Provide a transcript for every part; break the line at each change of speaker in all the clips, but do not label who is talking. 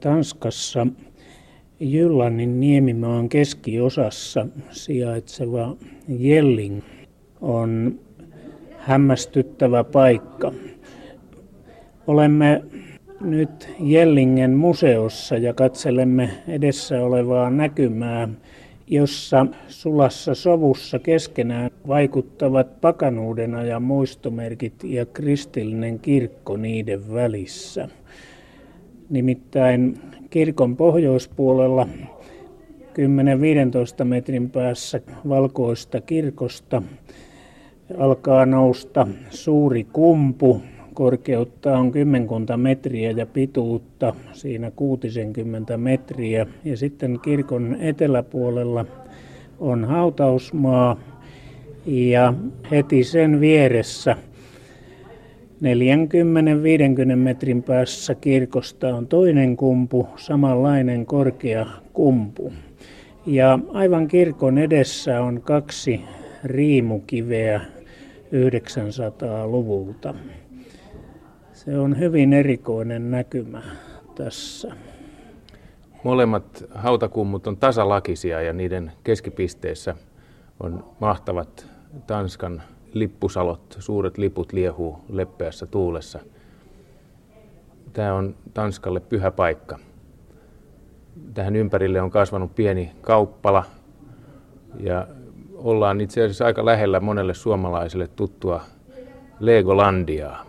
Tanskassa Jyllannin niemimaan keskiosassa sijaitseva Jelling on hämmästyttävä paikka. Olemme nyt Jellingen museossa ja katselemme edessä olevaa näkymää, jossa sulassa sovussa keskenään vaikuttavat pakanuuden ajan muistomerkit ja kristillinen kirkko niiden välissä. Nimittäin kirkon pohjoispuolella 10-15 metrin päässä valkoista kirkosta alkaa nousta suuri kumpu. Korkeutta on kymmenkunta metriä ja pituutta siinä 60 metriä. Ja sitten kirkon eteläpuolella on hautausmaa ja heti sen vieressä 40-50 metrin päässä kirkosta on toinen kumpu, samanlainen korkea kumpu. Ja aivan kirkon edessä on kaksi riimukiveä 900-luvulta. Se on hyvin erikoinen näkymä tässä.
Molemmat hautakummut on tasalakisia ja niiden keskipisteessä on mahtavat Tanskan lippusalot, suuret liput liehuu leppeässä tuulessa. Tämä on Tanskalle pyhä paikka. Tähän ympärille on kasvanut pieni kauppala ja ollaan itse asiassa aika lähellä monelle suomalaiselle tuttua Legolandiaa.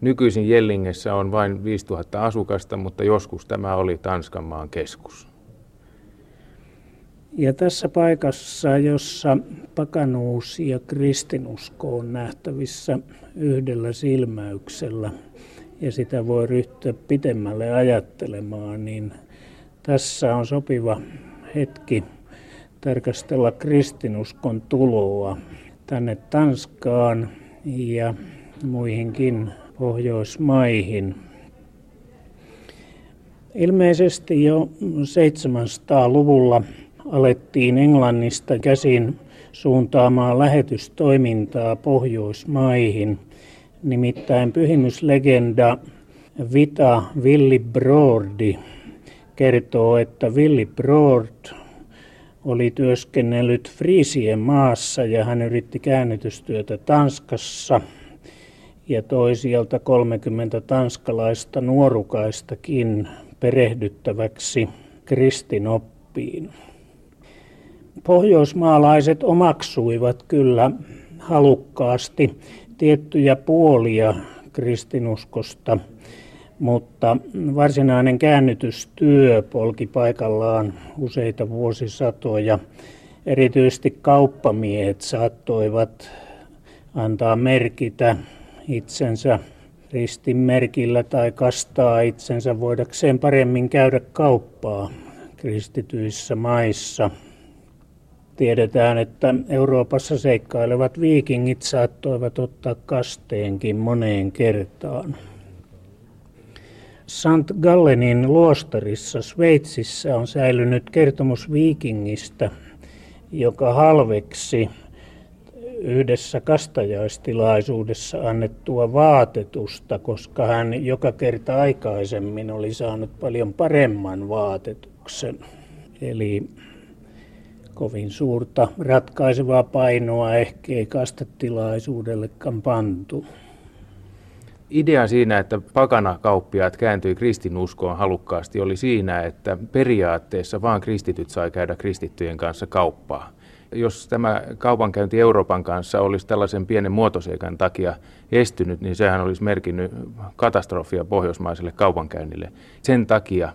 Nykyisin Jellingessä on vain 5000 asukasta, mutta joskus tämä oli Tanskan maan keskus.
Ja tässä paikassa, jossa pakanuus ja kristinusko on nähtävissä yhdellä silmäyksellä, ja sitä voi ryhtyä pitemmälle ajattelemaan, niin tässä on sopiva hetki tarkastella kristinuskon tuloa tänne Tanskaan ja muihinkin Pohjoismaihin. Ilmeisesti jo 700-luvulla alettiin Englannista käsin suuntaamaan lähetystoimintaa Pohjoismaihin. Nimittäin pyhimyslegenda Vita Broadi kertoo, että Broad oli työskennellyt Friisien maassa ja hän yritti käännytystyötä Tanskassa ja toi sieltä 30 tanskalaista nuorukaistakin perehdyttäväksi kristinoppiin. Pohjoismaalaiset omaksuivat kyllä halukkaasti tiettyjä puolia kristinuskosta, mutta varsinainen käännytystyö polki paikallaan useita vuosisatoja. Erityisesti kauppamiehet saattoivat antaa merkitä itsensä ristinmerkillä tai kastaa itsensä voidakseen paremmin käydä kauppaa kristityissä maissa. Tiedetään, että Euroopassa seikkailevat viikingit saattoivat ottaa kasteenkin moneen kertaan. St. Gallenin luostarissa Sveitsissä on säilynyt kertomus viikingistä, joka halveksi yhdessä kastajaistilaisuudessa annettua vaatetusta, koska hän joka kerta aikaisemmin oli saanut paljon paremman vaatetuksen. Eli kovin suurta ratkaisevaa painoa ehkä ei kastetilaisuudellekaan pantu.
Idea siinä, että pakanakauppiaat kääntyi kristinuskoon halukkaasti, oli siinä, että periaatteessa vain kristityt sai käydä kristittyjen kanssa kauppaa. Jos tämä kaupankäynti Euroopan kanssa olisi tällaisen pienen muotoseikan takia estynyt, niin sehän olisi merkinnyt katastrofia pohjoismaiselle kaupankäynnille. Sen takia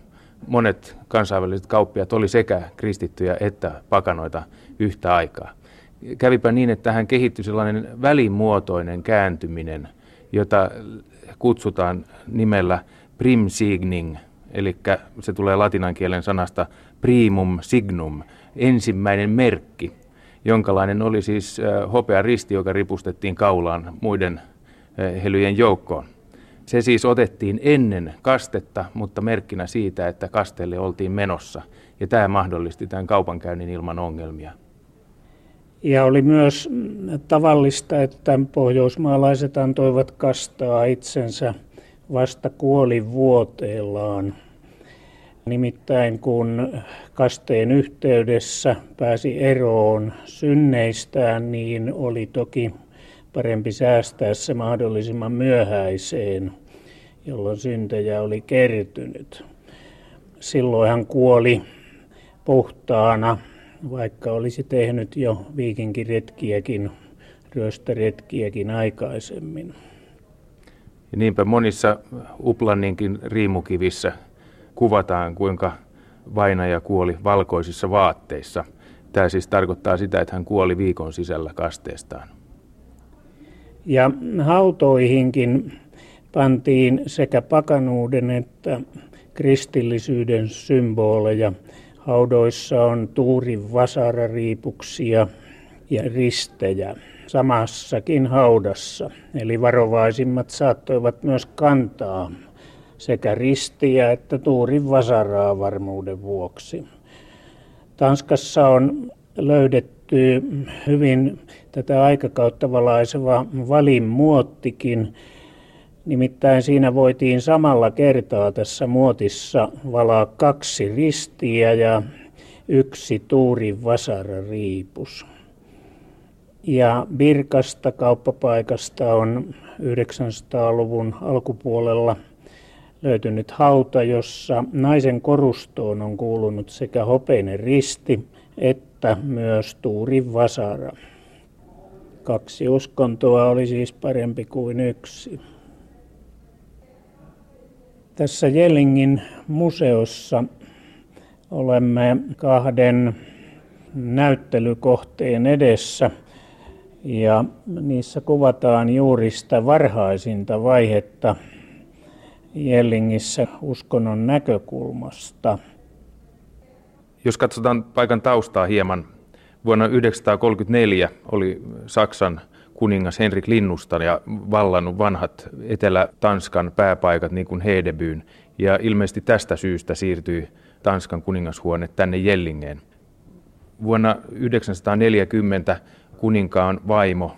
monet kansainväliset kauppiat oli sekä kristittyjä että pakanoita yhtä aikaa. Kävipä niin, että tähän kehittyi sellainen välimuotoinen kääntyminen, jota kutsutaan nimellä primsigning, eli se tulee latinan kielen sanasta primum signum, ensimmäinen merkki, jonkalainen oli siis hopea risti, joka ripustettiin kaulaan muiden helyjen joukkoon. Se siis otettiin ennen kastetta, mutta merkkinä siitä, että kasteelle oltiin menossa. Ja tämä mahdollisti tämän kaupankäynnin ilman ongelmia.
Ja oli myös tavallista, että pohjoismaalaiset antoivat kastaa itsensä vasta kuoli vuoteellaan. Nimittäin kun kasteen yhteydessä pääsi eroon synneistään, niin oli toki parempi säästää se mahdollisimman myöhäiseen, jolloin syntejä oli kertynyt. Silloin hän kuoli puhtaana, vaikka olisi tehnyt jo viikinkiretkiäkin, ryöstöretkiäkin aikaisemmin.
Ja niinpä monissa Uplanninkin riimukivissä kuvataan, kuinka vainaja kuoli valkoisissa vaatteissa. Tämä siis tarkoittaa sitä, että hän kuoli viikon sisällä kasteestaan.
Ja hautoihinkin pantiin sekä pakanuuden että kristillisyyden symboleja. Haudoissa on tuurin vasarariipuksia ja ristejä samassakin haudassa. Eli varovaisimmat saattoivat myös kantaa sekä ristiä että tuurin vasaraa varmuuden vuoksi. Tanskassa on löydetty hyvin tätä aikakautta valaiseva valin muottikin. Nimittäin siinä voitiin samalla kertaa tässä muotissa valaa kaksi ristiä ja yksi tuurin vasarariipus. Ja Birkasta kauppapaikasta on 900-luvun alkupuolella löytynyt hauta, jossa naisen korustoon on kuulunut sekä hopeinen risti että myös tuuri vasara. Kaksi uskontoa oli siis parempi kuin yksi. Tässä Jellingin museossa olemme kahden näyttelykohteen edessä ja niissä kuvataan juuri sitä varhaisinta vaihetta Jellingissä uskonnon näkökulmasta.
Jos katsotaan paikan taustaa hieman, vuonna 1934 oli Saksan kuningas Henrik Linnustan ja vallannut vanhat Etelä-Tanskan pääpaikat niin kuin Hedebyn. Ja ilmeisesti tästä syystä siirtyi Tanskan kuningashuone tänne Jellingeen. Vuonna 1940 kuninkaan vaimo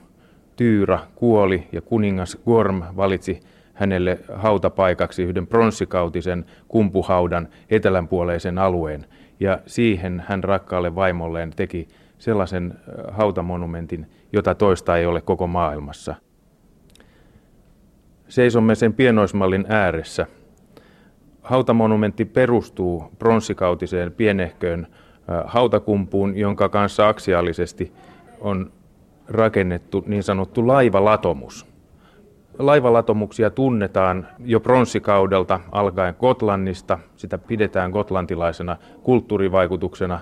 Tyyra kuoli ja kuningas Gorm valitsi hänelle hautapaikaksi yhden pronssikautisen kumpuhaudan etelänpuoleisen alueen. Ja siihen hän rakkaalle vaimolleen teki sellaisen hautamonumentin, jota toista ei ole koko maailmassa. Seisomme sen pienoismallin ääressä. Hautamonumentti perustuu pronssikautiseen pienehköön hautakumpuun, jonka kanssa aksiaalisesti on rakennettu niin sanottu laivalatomus. Laivalatomuksia tunnetaan jo pronssikaudelta alkaen Gotlannista. Sitä pidetään gotlantilaisena kulttuurivaikutuksena.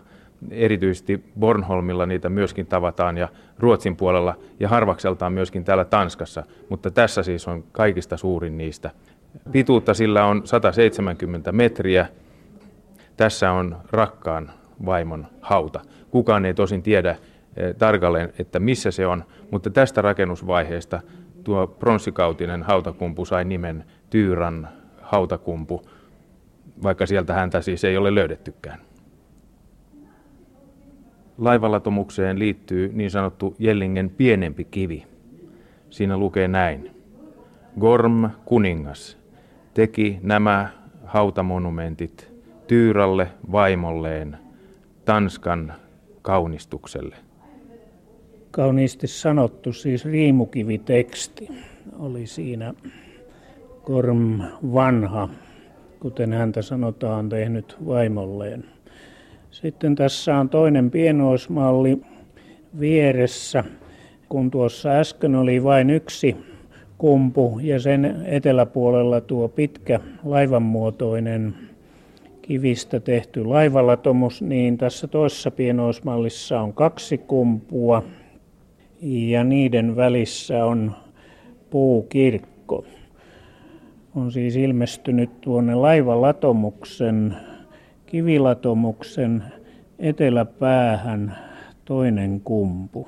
Erityisesti Bornholmilla niitä myöskin tavataan ja Ruotsin puolella ja harvakseltaan myöskin täällä Tanskassa, mutta tässä siis on kaikista suurin niistä. Pituutta sillä on 170 metriä. Tässä on rakkaan vaimon hauta. Kukaan ei tosin tiedä, Eh, tarkalleen, että missä se on, mutta tästä rakennusvaiheesta tuo pronssikautinen hautakumpu sai nimen Tyyran hautakumpu, vaikka sieltä häntä siis ei ole löydettykään. Laivalatomukseen liittyy niin sanottu Jellingen pienempi kivi. Siinä lukee näin. Gorm kuningas teki nämä hautamonumentit Tyyralle vaimolleen Tanskan kaunistukselle
kauniisti sanottu, siis riimukiviteksti oli siinä Korm vanha, kuten häntä sanotaan, tehnyt vaimolleen. Sitten tässä on toinen pienoismalli vieressä, kun tuossa äsken oli vain yksi kumpu ja sen eteläpuolella tuo pitkä laivanmuotoinen kivistä tehty laivalatomus, niin tässä toisessa pienoismallissa on kaksi kumpua ja niiden välissä on puukirkko. On siis ilmestynyt tuonne laivalatomuksen, kivilatomuksen eteläpäähän toinen kumpu.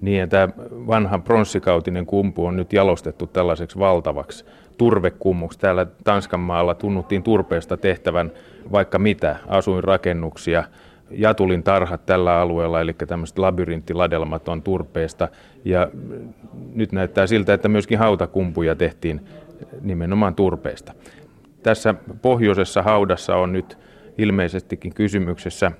Niin, ja tämä vanha pronssikautinen kumpu on nyt jalostettu tällaiseksi valtavaksi turvekummuksi. Täällä Tanskan maalla tunnuttiin turpeesta tehtävän vaikka mitä, asuinrakennuksia, Jatulin tarhat tällä alueella, eli tämmöiset labyrinttiladelmat on turpeesta. Ja nyt näyttää siltä, että myöskin hautakumpuja tehtiin nimenomaan turpeesta. Tässä pohjoisessa haudassa on nyt ilmeisestikin kysymyksessä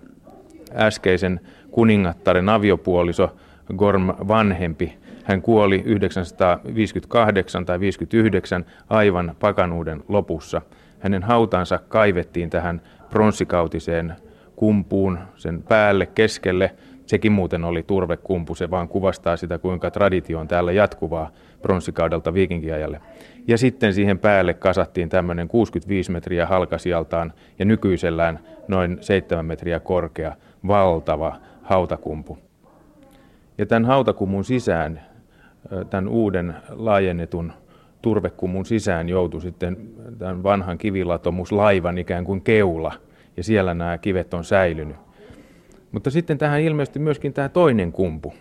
äskeisen kuningattaren aviopuoliso Gorm vanhempi. Hän kuoli 958 tai 59 aivan pakanuuden lopussa. Hänen hautansa kaivettiin tähän pronssikautiseen kumpuun sen päälle keskelle. Sekin muuten oli turvekumpu, se vaan kuvastaa sitä, kuinka traditio on täällä jatkuvaa pronssikaudelta viikinkiajalle. Ja sitten siihen päälle kasattiin tämmöinen 65 metriä halkasijaltaan ja nykyisellään noin 7 metriä korkea valtava hautakumpu. Ja tämän hautakumun sisään, tämän uuden laajennetun turvekumun sisään joutui sitten tämän vanhan kivilatomuslaivan ikään kuin keula, ja siellä nämä kivet on säilynyt. Mutta sitten tähän ilmeisesti myöskin tämä toinen kumpu,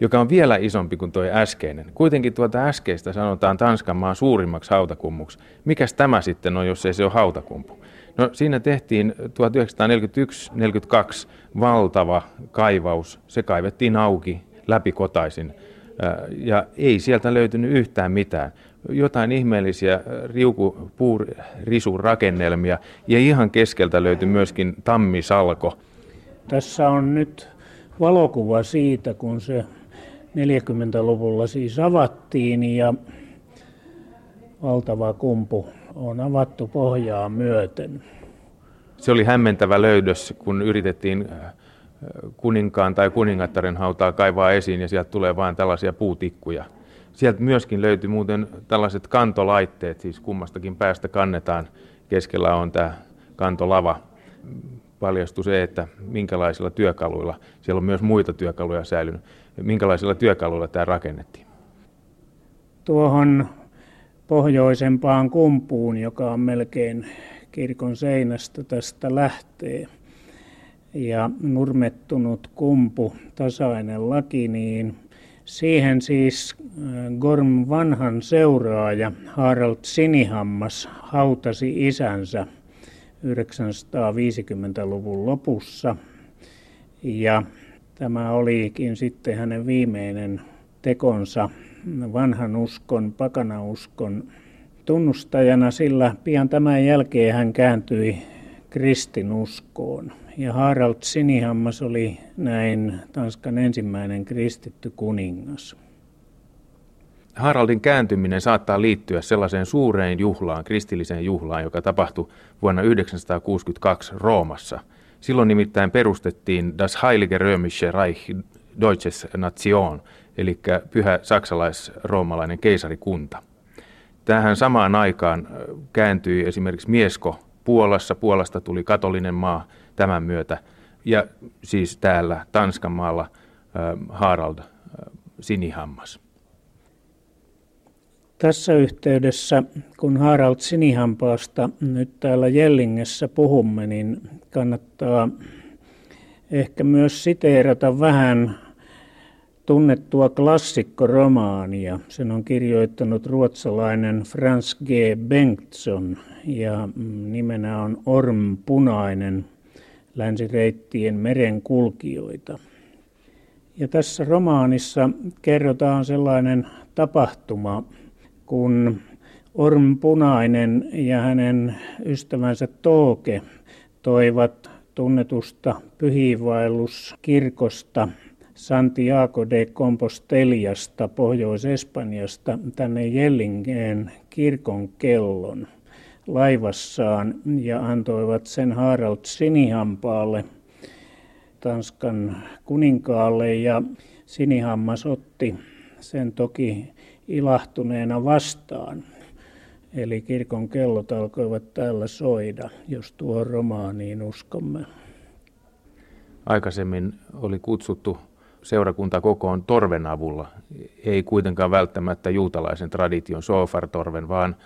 joka on vielä isompi kuin tuo äskeinen. Kuitenkin tuota äskeistä sanotaan Tanskan maan suurimmaksi hautakummuksi. Mikäs tämä sitten on, jos ei se ole hautakumpu? No siinä tehtiin 1941-42 valtava kaivaus. Se kaivettiin auki läpikotaisin ja ei sieltä löytynyt yhtään mitään. Jotain ihmeellisiä riukupuurisurakennelmia ja ihan keskeltä löytyi myöskin tammisalko.
Tässä on nyt valokuva siitä, kun se 40-luvulla siis avattiin ja valtava kumpu on avattu pohjaa myöten.
Se oli hämmentävä löydös, kun yritettiin äh, kuninkaan tai kuningattaren hautaa kaivaa esiin ja sieltä tulee vain tällaisia puutikkuja. Sieltä myöskin löytyi muuten tällaiset kantolaitteet, siis kummastakin päästä kannetaan. Keskellä on tämä kantolava. Paljastui se, että minkälaisilla työkaluilla, siellä on myös muita työkaluja säilynyt, minkälaisilla työkaluilla tämä rakennettiin.
Tuohon pohjoisempaan kumpuun, joka on melkein kirkon seinästä tästä lähtee. Ja nurmettunut kumpu, tasainen laki, niin siihen siis äh, Gorm vanhan seuraaja Harald Sinihammas hautasi isänsä 950-luvun lopussa. Ja tämä olikin sitten hänen viimeinen tekonsa vanhan uskon, pakanauskon tunnustajana, sillä pian tämän jälkeen hän kääntyi kristinuskoon. Ja Harald Sinihammas oli näin Tanskan ensimmäinen kristitty kuningas.
Haraldin kääntyminen saattaa liittyä sellaiseen suureen juhlaan, kristilliseen juhlaan, joka tapahtui vuonna 962 Roomassa. Silloin nimittäin perustettiin Das Heilige Römische Reich Deutsches Nation, eli pyhä saksalais-roomalainen keisarikunta. Tähän samaan aikaan kääntyi esimerkiksi Miesko Puolassa. Puolasta tuli katolinen maa tämän myötä. Ja siis täällä Tanskan maalla Harald Sinihammas.
Tässä yhteydessä, kun Harald Sinihampaasta nyt täällä Jellingessä puhumme, niin kannattaa ehkä myös siteerata vähän tunnettua klassikkoromaania. Sen on kirjoittanut ruotsalainen Frans G. Bengtsson ja nimenä on Orm Punainen, länsireittien merenkulkijoita. Ja tässä romaanissa kerrotaan sellainen tapahtuma, kun Orm Punainen ja hänen ystävänsä Tooke toivat tunnetusta pyhiinvaelluskirkosta Santiago de Composteliasta Pohjois-Espanjasta tänne Jellingeen kirkon kellon laivassaan ja antoivat sen Harald Sinihampaalle, Tanskan kuninkaalle ja Sinihammas otti sen toki ilahtuneena vastaan. Eli kirkon kellot alkoivat täällä soida, jos tuo romaaniin uskomme.
Aikaisemmin oli kutsuttu seurakunta kokoon torven avulla. Ei kuitenkaan välttämättä juutalaisen tradition sofartorven, vaan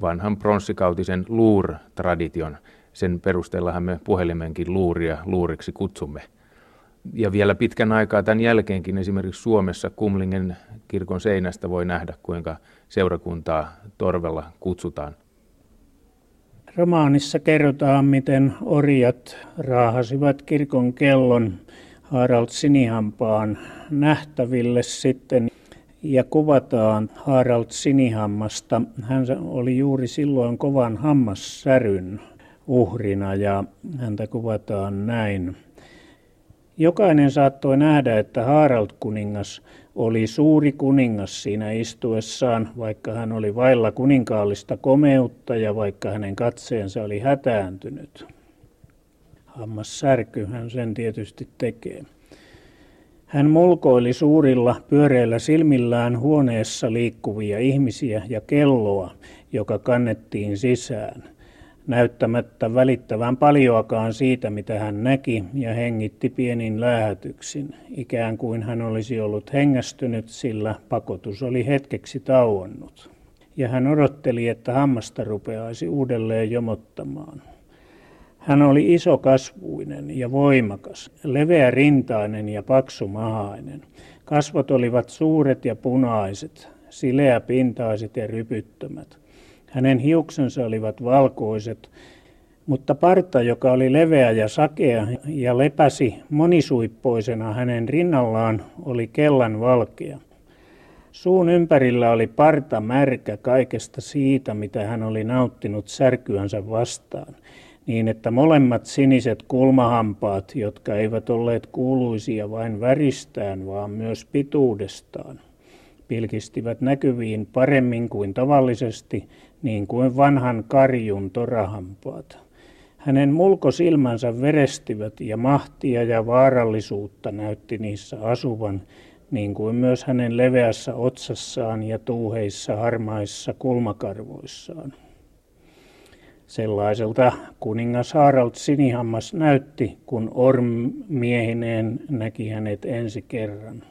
vanhan pronssikautisen luur-tradition. Sen perusteellahan me puhelimenkin luuria luuriksi kutsumme. Ja vielä pitkän aikaa tämän jälkeenkin esimerkiksi Suomessa Kumlingen kirkon seinästä voi nähdä, kuinka seurakuntaa torvella kutsutaan.
Romaanissa kerrotaan, miten orjat raahasivat kirkon kellon Harald Sinihampaan nähtäville sitten. ja kuvataan Harald Sinihammasta. Hän oli juuri silloin kovan hammassäryn uhrina ja häntä kuvataan näin. Jokainen saattoi nähdä, että Harald kuningas oli suuri kuningas siinä istuessaan, vaikka hän oli vailla kuninkaallista komeutta ja vaikka hänen katseensa oli hätääntynyt. Hammassärky hän sen tietysti tekee. Hän mulkoili suurilla pyöreillä silmillään huoneessa liikkuvia ihmisiä ja kelloa, joka kannettiin sisään, näyttämättä välittävän paljoakaan siitä, mitä hän näki, ja hengitti pienin läähätyksin, ikään kuin hän olisi ollut hengästynyt, sillä pakotus oli hetkeksi tauonnut. Ja hän odotteli, että hammasta rupeaisi uudelleen jomottamaan. Hän oli isokasvuinen ja voimakas, leveä rintainen ja paksumahainen. Kasvot olivat suuret ja punaiset, sileäpintaiset ja rypyttömät. Hänen hiuksensa olivat valkoiset, mutta parta, joka oli leveä ja sakea ja lepäsi monisuippoisena hänen rinnallaan, oli kellan valkea. Suun ympärillä oli parta märkä kaikesta siitä, mitä hän oli nauttinut särkyänsä vastaan niin että molemmat siniset kulmahampaat, jotka eivät olleet kuuluisia vain väristään, vaan myös pituudestaan, pilkistivät näkyviin paremmin kuin tavallisesti, niin kuin vanhan karjun torahampaat. Hänen mulkosilmänsä verestivät ja mahtia ja vaarallisuutta näytti niissä asuvan, niin kuin myös hänen leveässä otsassaan ja tuuheissa harmaissa kulmakarvoissaan. Sellaiselta kuningas Harald Sinihammas näytti, kun Orm miehineen näki hänet ensi kerran.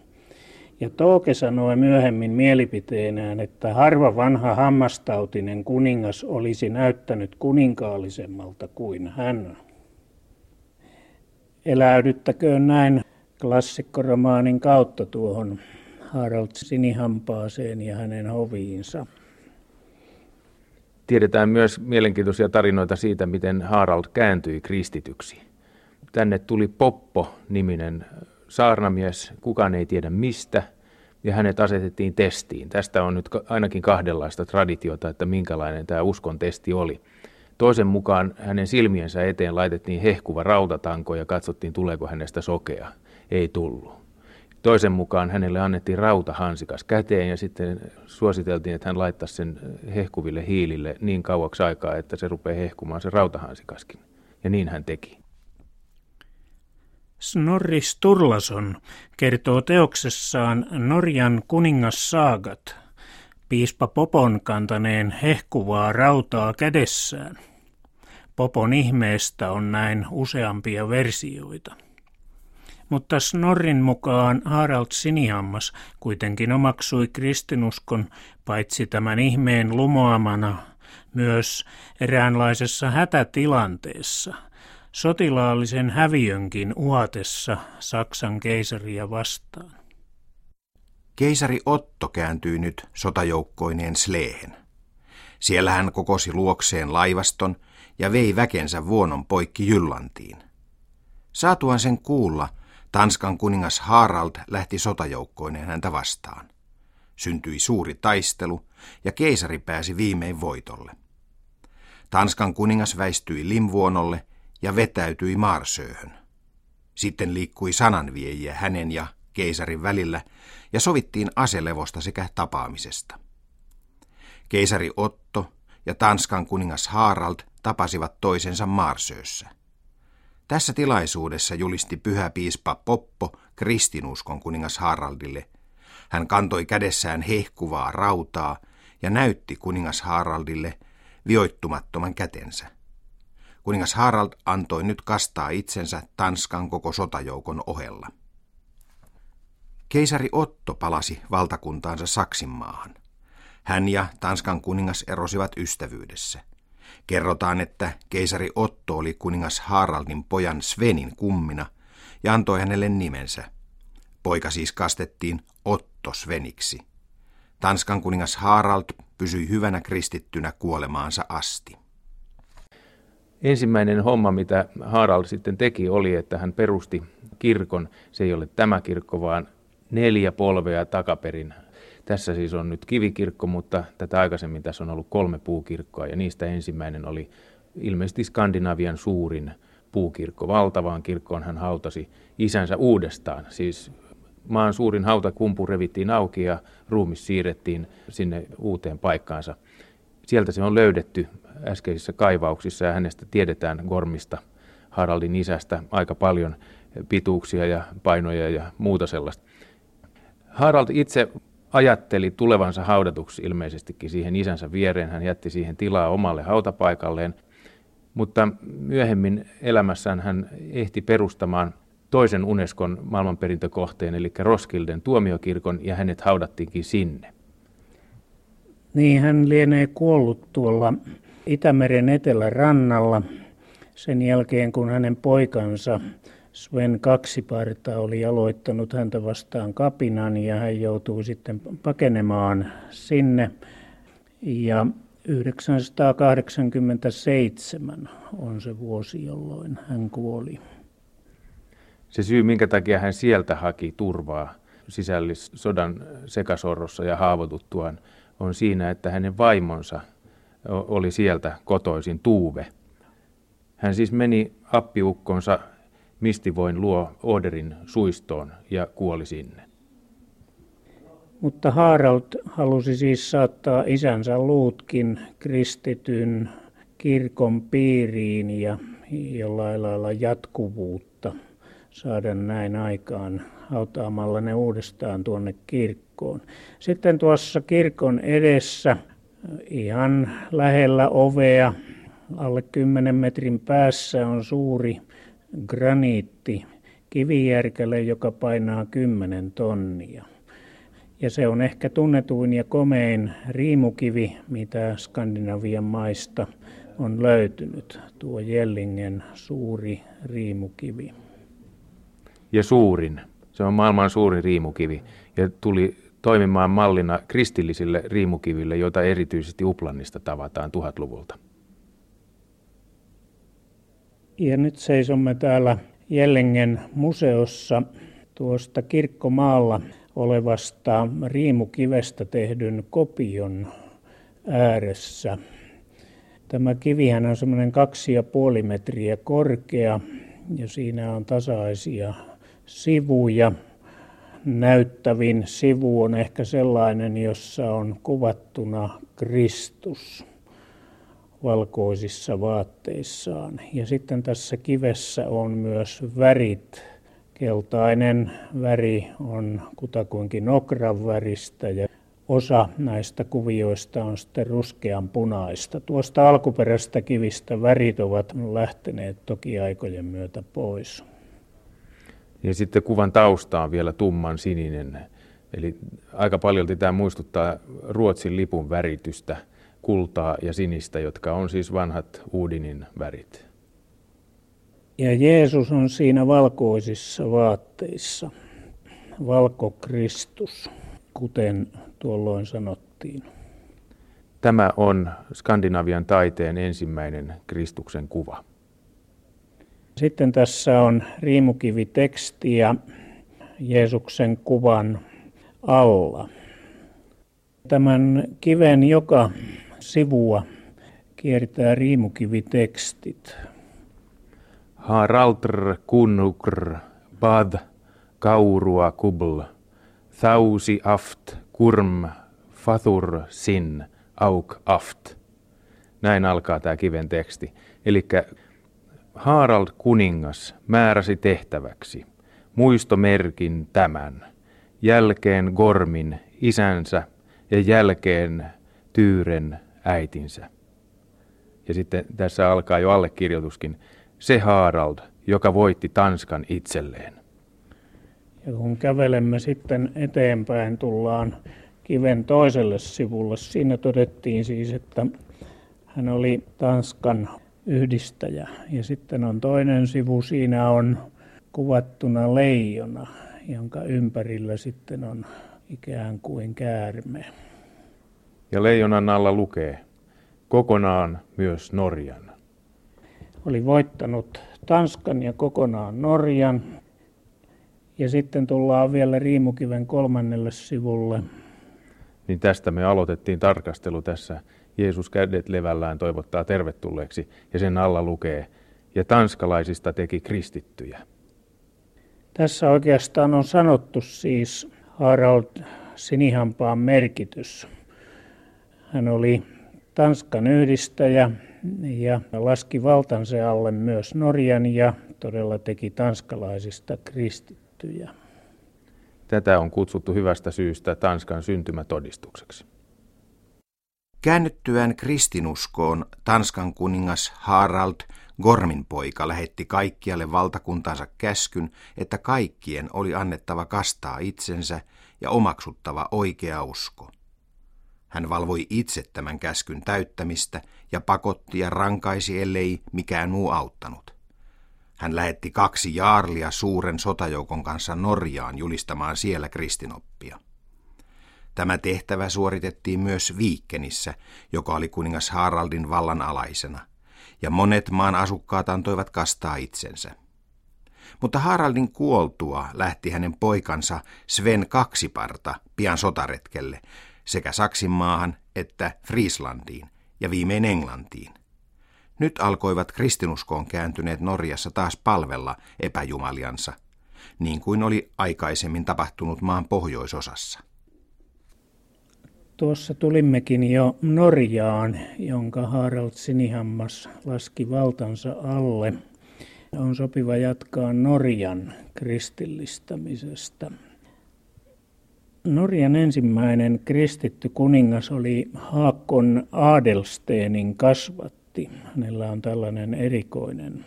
Ja Tooke sanoi myöhemmin mielipiteenään, että harva vanha hammastautinen kuningas olisi näyttänyt kuninkaallisemmalta kuin hän. Eläydyttäköön näin klassikkoromaanin kautta tuohon Harald Sinihampaaseen ja hänen hoviinsa.
Tiedetään myös mielenkiintoisia tarinoita siitä, miten Harald kääntyi kristityksi. Tänne tuli Poppo-niminen saarnamies, kukaan ei tiedä mistä, ja hänet asetettiin testiin. Tästä on nyt ainakin kahdenlaista traditiota, että minkälainen tämä uskon testi oli. Toisen mukaan hänen silmiensä eteen laitettiin hehkuva rautatanko ja katsottiin, tuleeko hänestä sokea. Ei tullut. Toisen mukaan hänelle annettiin rautahansikas käteen ja sitten suositeltiin, että hän laittaisi sen hehkuville hiilille niin kauaksi aikaa, että se rupeaa hehkumaan se rautahansikaskin. Ja niin hän teki.
Snorri Sturlason kertoo teoksessaan Norjan kuningassaagat piispa Popon kantaneen hehkuvaa rautaa kädessään. Popon ihmeestä on näin useampia versioita mutta Snorrin mukaan Harald Sinihammas kuitenkin omaksui kristinuskon paitsi tämän ihmeen lumoamana myös eräänlaisessa hätätilanteessa, sotilaallisen häviönkin uhatessa Saksan keisaria vastaan.
Keisari Otto kääntyi nyt sotajoukkoineen Slehen. Siellä hän kokosi luokseen laivaston ja vei väkensä vuonon poikki Jyllantiin. Saatuaan sen kuulla, Tanskan kuningas Harald lähti sotajoukkoineen häntä vastaan. Syntyi suuri taistelu ja keisari pääsi viimein voitolle. Tanskan kuningas väistyi Limvuonolle ja vetäytyi Maarsööhön. Sitten liikkui sananviejiä hänen ja keisarin välillä ja sovittiin aselevosta sekä tapaamisesta. Keisari Otto ja Tanskan kuningas Harald tapasivat toisensa Maarsöössä. Tässä tilaisuudessa julisti pyhä piispa Poppo kristinuskon kuningas Haraldille. Hän kantoi kädessään hehkuvaa rautaa ja näytti kuningas Haraldille vioittumattoman kätensä. Kuningas Harald antoi nyt kastaa itsensä Tanskan koko sotajoukon ohella. Keisari Otto palasi valtakuntaansa Saksinmaahan. Hän ja Tanskan kuningas erosivat ystävyydessä – Kerrotaan, että keisari Otto oli kuningas Haraldin pojan Svenin kummina ja antoi hänelle nimensä. Poika siis kastettiin Otto Sveniksi. Tanskan kuningas Harald pysyi hyvänä kristittynä kuolemaansa asti.
Ensimmäinen homma, mitä Harald sitten teki, oli, että hän perusti kirkon. Se ei ole tämä kirkko, vaan neljä polvea takaperin Tässä siis on nyt kivikirkko, mutta tätä aikaisemmin tässä on ollut kolme puukirkkoa ja niistä ensimmäinen oli ilmeisesti Skandinavian suurin puukirkko. Valtavaan kirkkoon hän hautasi isänsä uudestaan. Siis maan suurin hautakumpu revittiin auki ja ruumis siirrettiin sinne uuteen paikkaansa. Sieltä se on löydetty äskeisissä kaivauksissa ja hänestä tiedetään Gormista, Haraldin isästä, aika paljon pituuksia ja painoja ja muuta sellaista. Harald itse ajatteli tulevansa haudatuksi ilmeisestikin siihen isänsä viereen. Hän jätti siihen tilaa omalle hautapaikalleen, mutta myöhemmin elämässään hän ehti perustamaan toisen Unescon maailmanperintökohteen, eli Roskilden tuomiokirkon, ja hänet haudattiinkin sinne.
Niin, hän lienee kuollut tuolla Itämeren etelärannalla sen jälkeen, kun hänen poikansa Sven Kaksiparta oli aloittanut häntä vastaan kapinan ja hän joutui sitten pakenemaan sinne. Ja 987 on se vuosi, jolloin hän kuoli.
Se syy, minkä takia hän sieltä haki turvaa sisällissodan sekasorrossa ja haavoituttuaan, on siinä, että hänen vaimonsa oli sieltä kotoisin Tuuve. Hän siis meni appiukkonsa Mistivoin luo Oderin suistoon ja kuoli sinne.
Mutta Harald halusi siis saattaa isänsä luutkin kristityn kirkon piiriin ja jollain lailla jatkuvuutta saada näin aikaan hautaamalla ne uudestaan tuonne kirkkoon. Sitten tuossa kirkon edessä ihan lähellä ovea alle 10 metrin päässä on suuri graniitti kivijärkele, joka painaa 10 tonnia. Ja se on ehkä tunnetuin ja komein riimukivi, mitä Skandinavian maista on löytynyt, tuo Jellingen suuri riimukivi.
Ja suurin. Se on maailman suurin riimukivi ja tuli toimimaan mallina kristillisille riimukiville, joita erityisesti Uplannista tavataan tuhatluvulta.
Ja nyt seisomme täällä Jellengen museossa tuosta kirkkomaalla olevasta riimukivestä tehdyn kopion ääressä. Tämä kivihän on semmoinen kaksi ja puoli metriä korkea ja siinä on tasaisia sivuja. Näyttävin sivu on ehkä sellainen, jossa on kuvattuna Kristus valkoisissa vaatteissaan. Ja sitten tässä kivessä on myös värit. Keltainen väri on kutakuinkin okran väristä ja osa näistä kuvioista on sitten ruskean punaista. Tuosta alkuperäisestä kivistä värit ovat lähteneet toki aikojen myötä pois.
Ja sitten kuvan tausta on vielä tumman sininen. Eli aika paljon tämä muistuttaa Ruotsin lipun väritystä – kultaa ja sinistä, jotka on siis vanhat Uudinin värit.
Ja Jeesus on siinä valkoisissa vaatteissa, valkokristus, kuten tuolloin sanottiin.
Tämä on Skandinavian taiteen ensimmäinen Kristuksen kuva.
Sitten tässä on riimukiviteksti ja Jeesuksen kuvan alla. Tämän kiven joka sivua kiertää riimukivitekstit.
Haraltr kunnukr bad kaurua kubl thausi aft kurm fathur sin auk aft. Näin alkaa tämä kiven teksti. Eli Harald kuningas määräsi tehtäväksi muistomerkin tämän, jälkeen Gormin isänsä ja jälkeen Tyyren äitinsä. Ja sitten tässä alkaa jo allekirjoituskin. Se Harald, joka voitti Tanskan itselleen.
Ja kun kävelemme sitten eteenpäin, tullaan kiven toiselle sivulle. Siinä todettiin siis, että hän oli Tanskan yhdistäjä. Ja sitten on toinen sivu, siinä on kuvattuna leijona, jonka ympärillä sitten on ikään kuin käärme.
Ja leijonan alla lukee, kokonaan myös Norjan.
Oli voittanut Tanskan ja kokonaan Norjan. Ja sitten tullaan vielä Riimukiven kolmannelle sivulle.
niin tästä me aloitettiin tarkastelu tässä. Jeesus kädet levällään toivottaa tervetulleeksi ja sen alla lukee, ja tanskalaisista teki kristittyjä.
Tässä oikeastaan on sanottu siis Harald Sinihampaan merkitys. Hän oli Tanskan yhdistäjä ja laski valtansa alle myös Norjan ja todella teki tanskalaisista kristittyjä.
Tätä on kutsuttu hyvästä syystä Tanskan syntymätodistukseksi.
Käännyttyään kristinuskoon Tanskan kuningas Harald Gormin poika lähetti kaikkialle valtakuntansa käskyn, että kaikkien oli annettava kastaa itsensä ja omaksuttava oikea usko. Hän valvoi itse tämän käskyn täyttämistä ja pakotti ja rankaisi, ellei mikään muu auttanut. Hän lähetti kaksi jaarlia suuren sotajoukon kanssa Norjaan julistamaan siellä kristinoppia. Tämä tehtävä suoritettiin myös Viikkenissä, joka oli kuningas Haraldin vallan alaisena, ja monet maan asukkaat antoivat kastaa itsensä. Mutta Haraldin kuoltua lähti hänen poikansa Sven Kaksiparta pian sotaretkelle sekä Saksin maahan että Frieslandiin ja viimein Englantiin. Nyt alkoivat kristinuskoon kääntyneet Norjassa taas palvella epäjumaliansa, niin kuin oli aikaisemmin tapahtunut maan pohjoisosassa.
Tuossa tulimmekin jo Norjaan, jonka Harald Sinihammas laski valtansa alle. On sopiva jatkaa Norjan kristillistämisestä. Norjan ensimmäinen kristitty kuningas oli Haakon Adelsteenin kasvatti. Hänellä on tällainen erikoinen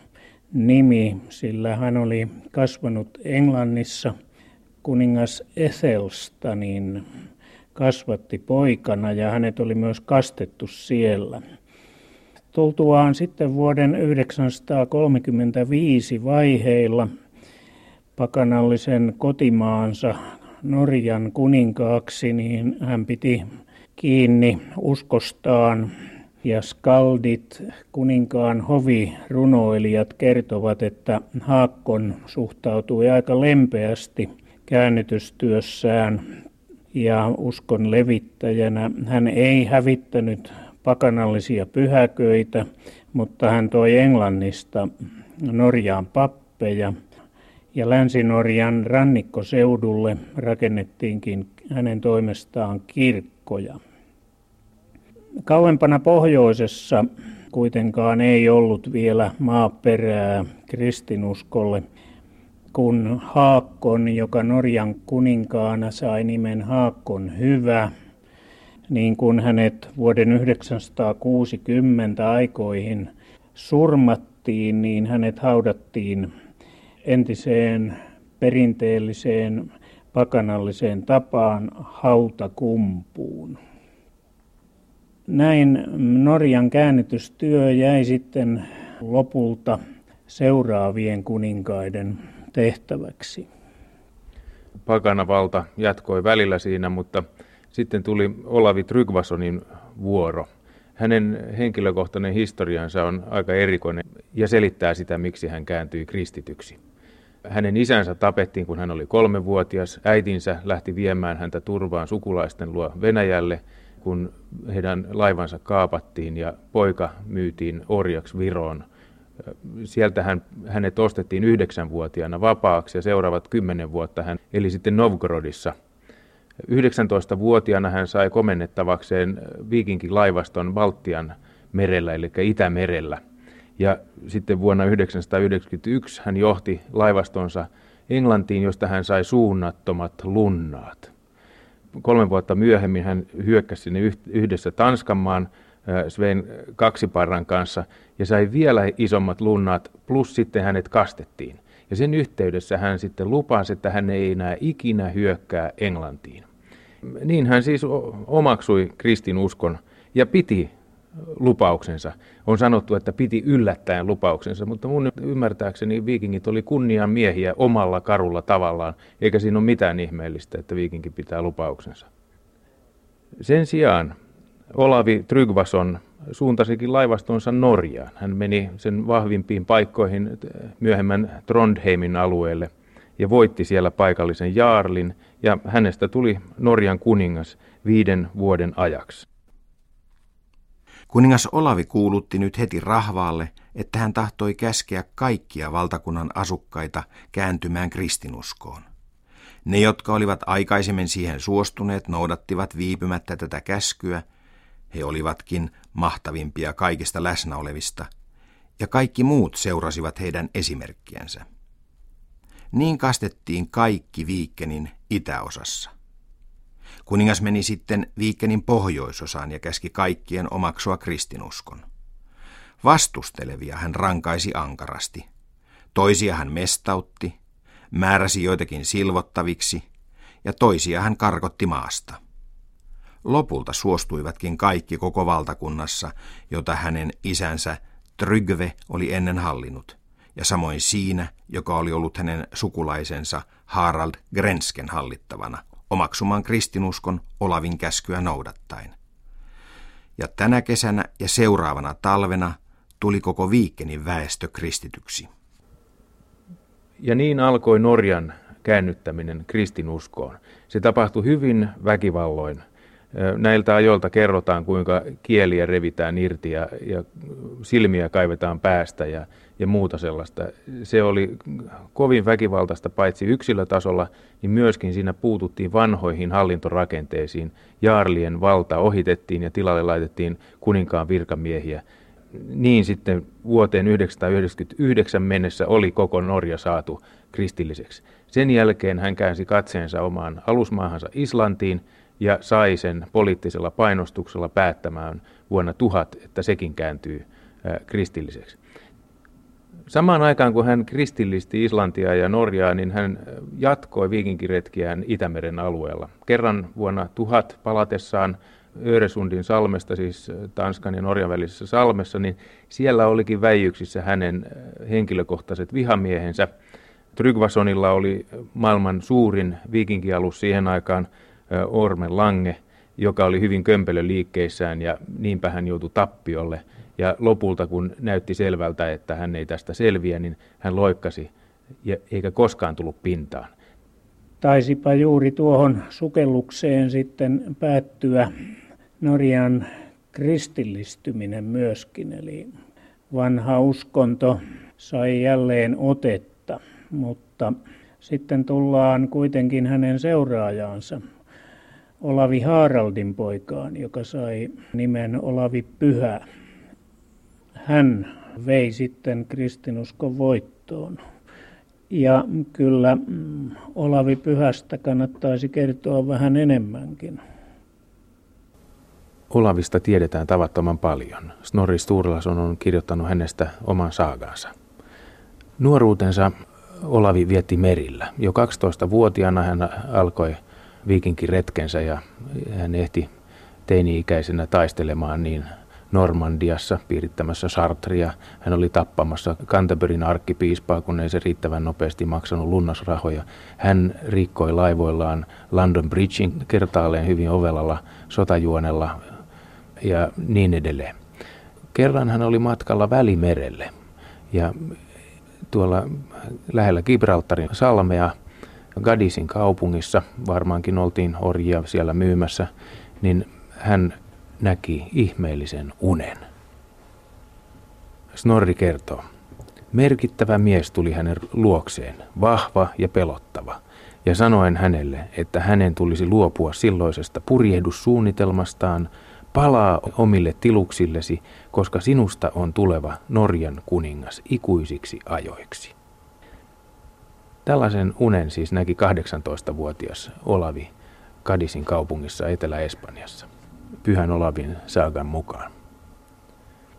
nimi, sillä hän oli kasvanut Englannissa kuningas Ethelstanin kasvatti poikana ja hänet oli myös kastettu siellä. Tultuaan sitten vuoden 1935 vaiheilla pakanallisen kotimaansa Norjan kuninkaaksi, niin hän piti kiinni uskostaan ja skaldit, kuninkaan hovirunoilijat kertovat, että Haakkon suhtautui aika lempeästi käännytystyössään ja uskon levittäjänä. Hän ei hävittänyt pakanallisia pyhäköitä, mutta hän toi Englannista Norjaan pappeja ja Länsi-Norjan rannikkoseudulle rakennettiinkin hänen toimestaan kirkkoja. Kauempana pohjoisessa kuitenkaan ei ollut vielä maaperää kristinuskolle – kun Haakkon, joka Norjan kuninkaana sai nimen Haakkon hyvä, niin kun hänet vuoden 1960 aikoihin surmattiin, niin hänet haudattiin entiseen perinteelliseen pakanalliseen tapaan hautakumpuun. Näin Norjan käännytystyö jäi sitten lopulta seuraavien kuninkaiden tehtäväksi.
Pakanavalta jatkoi välillä siinä, mutta sitten tuli Olavi Trygvasonin vuoro. Hänen henkilökohtainen historiansa on aika erikoinen ja selittää sitä, miksi hän kääntyi kristityksi. Hänen isänsä tapettiin, kun hän oli kolmevuotias. Äitinsä lähti viemään häntä turvaan sukulaisten luo Venäjälle, kun heidän laivansa kaapattiin ja poika myytiin orjaksi Viroon – sieltä hän, hänet ostettiin yhdeksänvuotiaana vapaaksi ja seuraavat kymmenen vuotta hän eli sitten Novgorodissa. 19-vuotiaana hän sai komennettavakseen viikinkin laivaston Baltian merellä, eli Itämerellä. Ja sitten vuonna 1991 hän johti laivastonsa Englantiin, josta hän sai suunnattomat lunnaat. Kolme vuotta myöhemmin hän hyökkäsi sinne yhdessä Tanskanmaan Sven Kaksiparran kanssa ja sai vielä isommat lunnat, plus sitten hänet kastettiin. Ja sen yhteydessä hän sitten lupasi, että hän ei enää ikinä hyökkää Englantiin. Niin hän siis omaksui kristinuskon ja piti lupauksensa. On sanottu, että piti yllättäen lupauksensa, mutta mun ymmärtääkseni viikingit oli kunnian miehiä omalla karulla tavallaan, eikä siinä ole mitään ihmeellistä, että viikinki pitää lupauksensa. Sen sijaan Olavi Trygvason suuntasikin laivastonsa Norjaan. Hän meni sen vahvimpiin paikkoihin myöhemmän Trondheimin alueelle ja voitti siellä paikallisen Jaarlin ja hänestä tuli Norjan kuningas viiden vuoden ajaksi.
Kuningas Olavi kuulutti nyt heti rahvaalle, että hän tahtoi käskeä kaikkia valtakunnan asukkaita kääntymään kristinuskoon. Ne, jotka olivat aikaisemmin siihen suostuneet, noudattivat viipymättä tätä käskyä. He olivatkin mahtavimpia kaikista läsnä olevista, ja kaikki muut seurasivat heidän esimerkkiänsä. Niin kastettiin kaikki Viikkenin itäosassa. Kuningas meni sitten Viikkenin pohjoisosaan ja käski kaikkien omaksua kristinuskon. Vastustelevia hän rankaisi ankarasti. Toisia hän mestautti, määräsi joitakin silvottaviksi ja toisia hän karkotti maasta. Lopulta suostuivatkin kaikki koko valtakunnassa, jota hänen isänsä Trygve oli ennen hallinnut, ja samoin siinä, joka oli ollut hänen sukulaisensa Harald Grensken hallittavana, omaksumaan kristinuskon Olavin käskyä noudattaen. Ja tänä kesänä ja seuraavana talvena tuli koko Viikkenin väestö kristityksi.
Ja niin alkoi Norjan käännyttäminen kristinuskoon. Se tapahtui hyvin väkivalloin. Näiltä ajoilta kerrotaan, kuinka kieliä revitään irti ja, ja silmiä kaivetaan päästä ja, ja muuta sellaista. Se oli kovin väkivaltaista paitsi yksilötasolla, niin myöskin siinä puututtiin vanhoihin hallintorakenteisiin. Jaarlien valta ohitettiin ja tilalle laitettiin kuninkaan virkamiehiä niin sitten vuoteen 1999 mennessä oli koko Norja saatu kristilliseksi. Sen jälkeen hän käänsi katseensa omaan alusmaahansa Islantiin ja sai sen poliittisella painostuksella päättämään vuonna 1000, että sekin kääntyy kristilliseksi. Samaan aikaan kun hän kristillisti Islantia ja Norjaa, niin hän jatkoi viikinkiretkiään Itämeren alueella. Kerran vuonna 1000 palatessaan Öresundin salmesta, siis Tanskan ja Norjan välisessä salmessa, niin siellä olikin väijyksissä hänen henkilökohtaiset vihamiehensä. Trygvasonilla oli maailman suurin viikinkialus siihen aikaan Ormen Lange, joka oli hyvin kömpelö liikkeissään ja niinpä hän joutui tappiolle. Ja lopulta, kun näytti selvältä, että hän ei tästä selviä, niin hän loikkasi eikä koskaan tullut pintaan.
Taisipa juuri tuohon sukellukseen sitten päättyä Norjan kristillistyminen myöskin, eli vanha uskonto sai jälleen otetta, mutta sitten tullaan kuitenkin hänen seuraajansa, Olavi Haraldin poikaan, joka sai nimen Olavi Pyhä. Hän vei sitten kristinuskon voittoon. Ja kyllä mm, Olavi Pyhästä kannattaisi kertoa vähän enemmänkin.
Olavista tiedetään tavattoman paljon. Snorri Sturlason on kirjoittanut hänestä oman saagansa. Nuoruutensa Olavi vietti merillä. Jo 12-vuotiaana hän alkoi viikinkiretkensä ja hän ehti teini-ikäisenä taistelemaan niin Normandiassa piirittämässä Sartria. Hän oli tappamassa Canterburyn arkkipiispaa, kun ei se riittävän nopeasti maksanut lunnasrahoja. Hän rikkoi laivoillaan London Bridgein kertaalleen hyvin ovelalla sotajuonella ja niin edelleen. Kerran hän oli matkalla Välimerelle ja tuolla lähellä Gibraltarin salmea Gadisin kaupungissa, varmaankin oltiin orjia siellä myymässä, niin hän näki ihmeellisen unen. Snorri kertoo. Merkittävä mies tuli hänen luokseen, vahva ja pelottava, ja sanoen hänelle, että hänen tulisi luopua silloisesta purjehdussuunnitelmastaan, palaa omille tiluksillesi, koska sinusta on tuleva Norjan kuningas ikuisiksi ajoiksi. Tällaisen unen siis näki 18-vuotias Olavi Kadisin kaupungissa Etelä-Espanjassa pyhän Olavin saagan mukaan.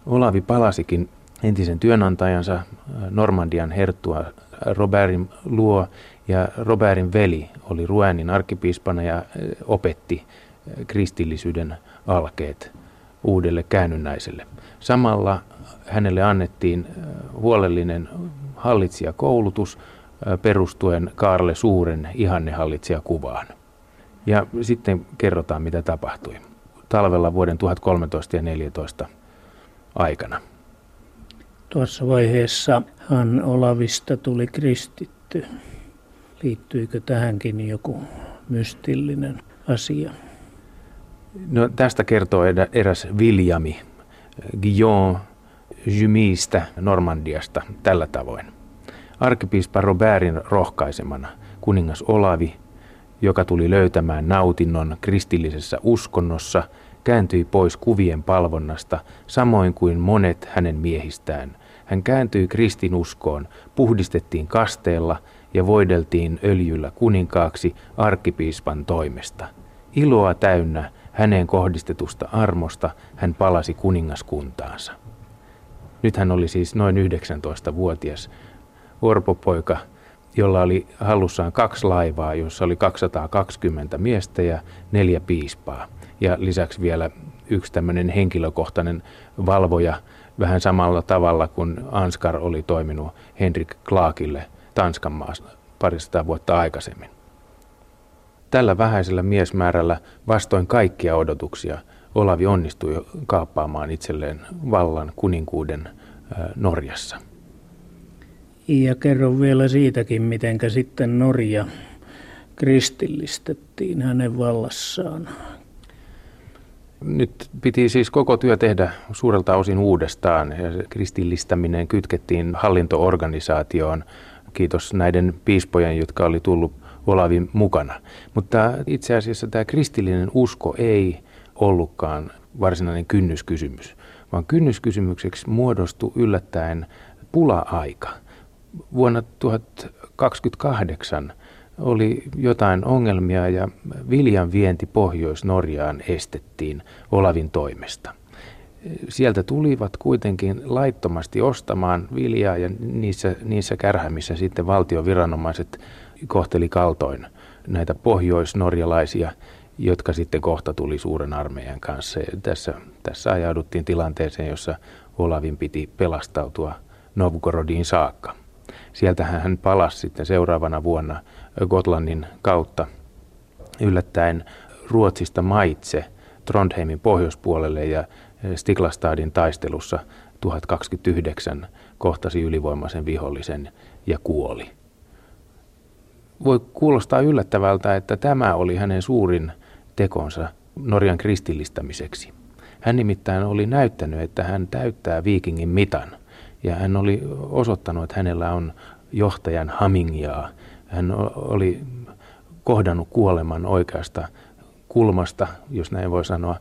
Olavi palasikin entisen työnantajansa äh, Normandian herttua Robertin luo ja Robertin veli oli Ruenin arkkipiispana ja äh, opetti äh, kristillisyyden alkeet uudelle käännynnäiselle. Samalla hänelle annettiin huolellinen hallitsijakoulutus perustuen Kaarle Suuren ihannehallitsijakuvaan. Ja sitten kerrotaan, mitä tapahtui talvella vuoden 1013 ja 14 aikana.
Tuossa vaiheessa hän Olavista tuli kristitty. Liittyykö tähänkin joku mystillinen asia?
No, tästä kertoo eräs Viljami, Guillaume Jumista Normandiasta tällä tavoin. Arkipiispa Robertin rohkaisemana kuningas Olavi, joka tuli löytämään nautinnon kristillisessä uskonnossa, kääntyi pois kuvien palvonnasta, samoin kuin monet hänen miehistään. Hän kääntyi kristinuskoon, puhdistettiin kasteella ja voideltiin öljyllä kuninkaaksi arkkipiispan toimesta. Iloa täynnä häneen kohdistetusta armosta hän palasi kuningaskuntaansa. Nyt hän oli siis noin 19-vuotias orpopoika, jolla oli hallussaan kaksi laivaa, jossa oli 220 miestä ja neljä piispaa. Ja lisäksi vielä yksi tämmöinen henkilökohtainen valvoja, vähän samalla tavalla kuin Anskar oli toiminut Henrik Klaakille Tanskan maassa parista vuotta aikaisemmin. Tällä vähäisellä miesmäärällä vastoin kaikkia odotuksia Olavi onnistui kaappaamaan itselleen vallan kuninkuuden Norjassa.
Ja kerro vielä siitäkin, miten sitten Norja kristillistettiin hänen vallassaan.
Nyt piti siis koko työ tehdä suurelta osin uudestaan ja kristillistäminen kytkettiin hallintoorganisaatioon. Kiitos näiden piispojen, jotka oli tullut Olavin mukana. Mutta itse asiassa tämä kristillinen usko ei ollutkaan varsinainen kynnyskysymys, vaan kynnyskysymykseksi muodostui yllättäen pula-aika. Vuonna 1028 oli jotain ongelmia ja viljan vienti Pohjois-Norjaan estettiin Olavin toimesta. Sieltä tulivat kuitenkin laittomasti ostamaan viljaa ja niissä, niissä kärhämissä sitten valtion viranomaiset kohteli kaltoin näitä pohjoisnorjalaisia, jotka sitten kohta tuli suuren armeijan kanssa. Ja tässä, tässä ajauduttiin tilanteeseen, jossa Olavin piti pelastautua Novgorodiin saakka. Sieltähän hän palasi sitten seuraavana vuonna Gotlannin kautta yllättäen Ruotsista maitse Trondheimin pohjoispuolelle ja Stiklastadin taistelussa 1029 kohtasi ylivoimaisen vihollisen ja kuoli voi kuulostaa yllättävältä, että tämä oli hänen suurin tekonsa Norjan kristillistämiseksi. Hän nimittäin oli näyttänyt, että hän täyttää viikingin mitan ja hän oli osoittanut, että hänellä on johtajan hamingiaa. Hän oli kohdannut kuoleman oikeasta kulmasta, jos näin voi sanoa.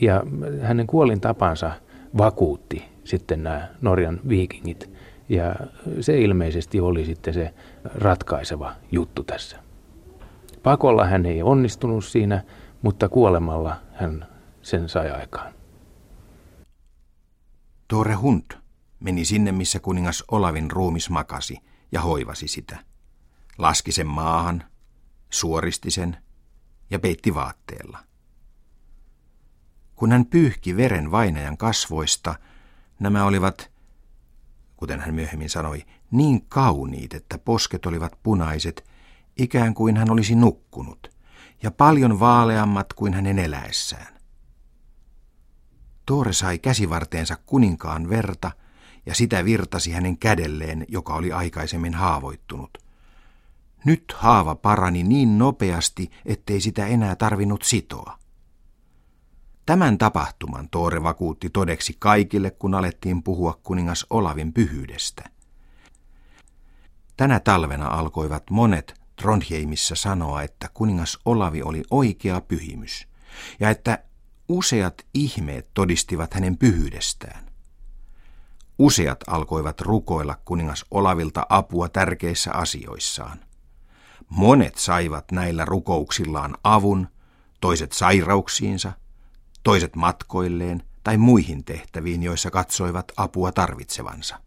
Ja hänen kuolintapansa vakuutti sitten nämä Norjan viikingit. Ja se ilmeisesti oli sitten se ratkaiseva juttu tässä. Pakolla hän ei onnistunut siinä, mutta kuolemalla hän sen sai aikaan.
Tore Hund meni sinne, missä kuningas Olavin ruumis makasi ja hoivasi sitä. Laski sen maahan, suoristi sen ja peitti vaatteella. Kun hän pyyhki veren vainajan kasvoista, nämä olivat kuten hän myöhemmin sanoi, niin kauniit, että posket olivat punaiset, ikään kuin hän olisi nukkunut, ja paljon vaaleammat kuin hänen eläessään. Toore sai käsivarteensa kuninkaan verta, ja sitä virtasi hänen kädelleen, joka oli aikaisemmin haavoittunut. Nyt haava parani niin nopeasti, ettei sitä enää tarvinnut sitoa. Tämän tapahtuman Toore vakuutti todeksi kaikille, kun alettiin puhua kuningas Olavin pyhyydestä. Tänä talvena alkoivat monet Trondheimissa sanoa, että kuningas Olavi oli oikea pyhimys ja että useat ihmeet todistivat hänen pyhyydestään. Useat alkoivat rukoilla kuningas Olavilta apua tärkeissä asioissaan. Monet saivat näillä rukouksillaan avun, toiset sairauksiinsa – toiset matkoilleen tai muihin tehtäviin, joissa katsoivat apua tarvitsevansa.